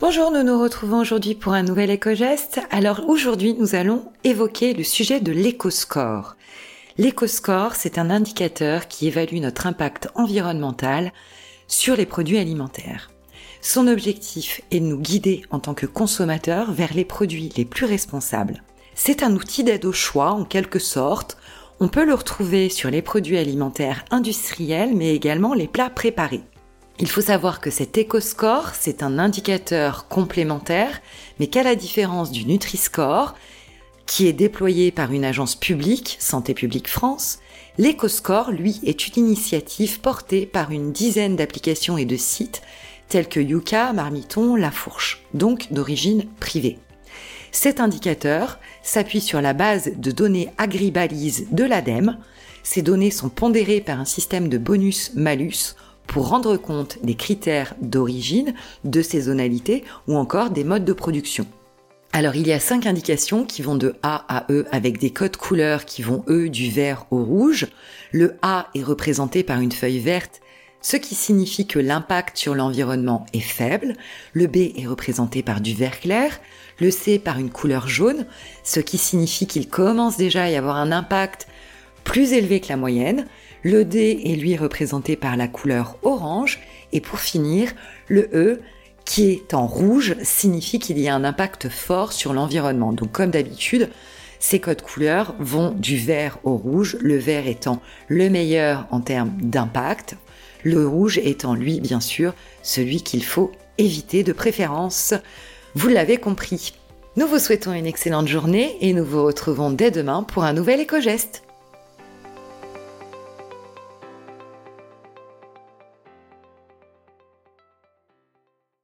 Bonjour, nous nous retrouvons aujourd'hui pour un nouvel éco-geste. Alors aujourd'hui, nous allons évoquer le sujet de l'éco-score. L'éco-score, c'est un indicateur qui évalue notre impact environnemental sur les produits alimentaires. Son objectif est de nous guider en tant que consommateurs vers les produits les plus responsables. C'est un outil d'aide au choix en quelque sorte. On peut le retrouver sur les produits alimentaires industriels mais également les plats préparés. Il faut savoir que cet EcoScore, c'est un indicateur complémentaire, mais qu'à la différence du Nutri-Score, qui est déployé par une agence publique, Santé publique France, l'EcoScore, lui, est une initiative portée par une dizaine d'applications et de sites tels que Yuka, Marmiton, La Fourche, donc d'origine privée. Cet indicateur s'appuie sur la base de données agribalises de l'ADEME. Ces données sont pondérées par un système de bonus-malus pour rendre compte des critères d'origine, de saisonnalité ou encore des modes de production. Alors il y a cinq indications qui vont de A à E avec des codes couleurs qui vont eux du vert au rouge. Le A est représenté par une feuille verte, ce qui signifie que l'impact sur l'environnement est faible. Le B est représenté par du vert clair. Le C par une couleur jaune, ce qui signifie qu'il commence déjà à y avoir un impact plus élevé que la moyenne. Le D est lui représenté par la couleur orange. Et pour finir, le E qui est en rouge signifie qu'il y a un impact fort sur l'environnement. Donc comme d'habitude, ces codes couleurs vont du vert au rouge, le vert étant le meilleur en termes d'impact, le rouge étant lui bien sûr celui qu'il faut éviter de préférence. Vous l'avez compris. Nous vous souhaitons une excellente journée et nous vous retrouvons dès demain pour un nouvel éco-geste.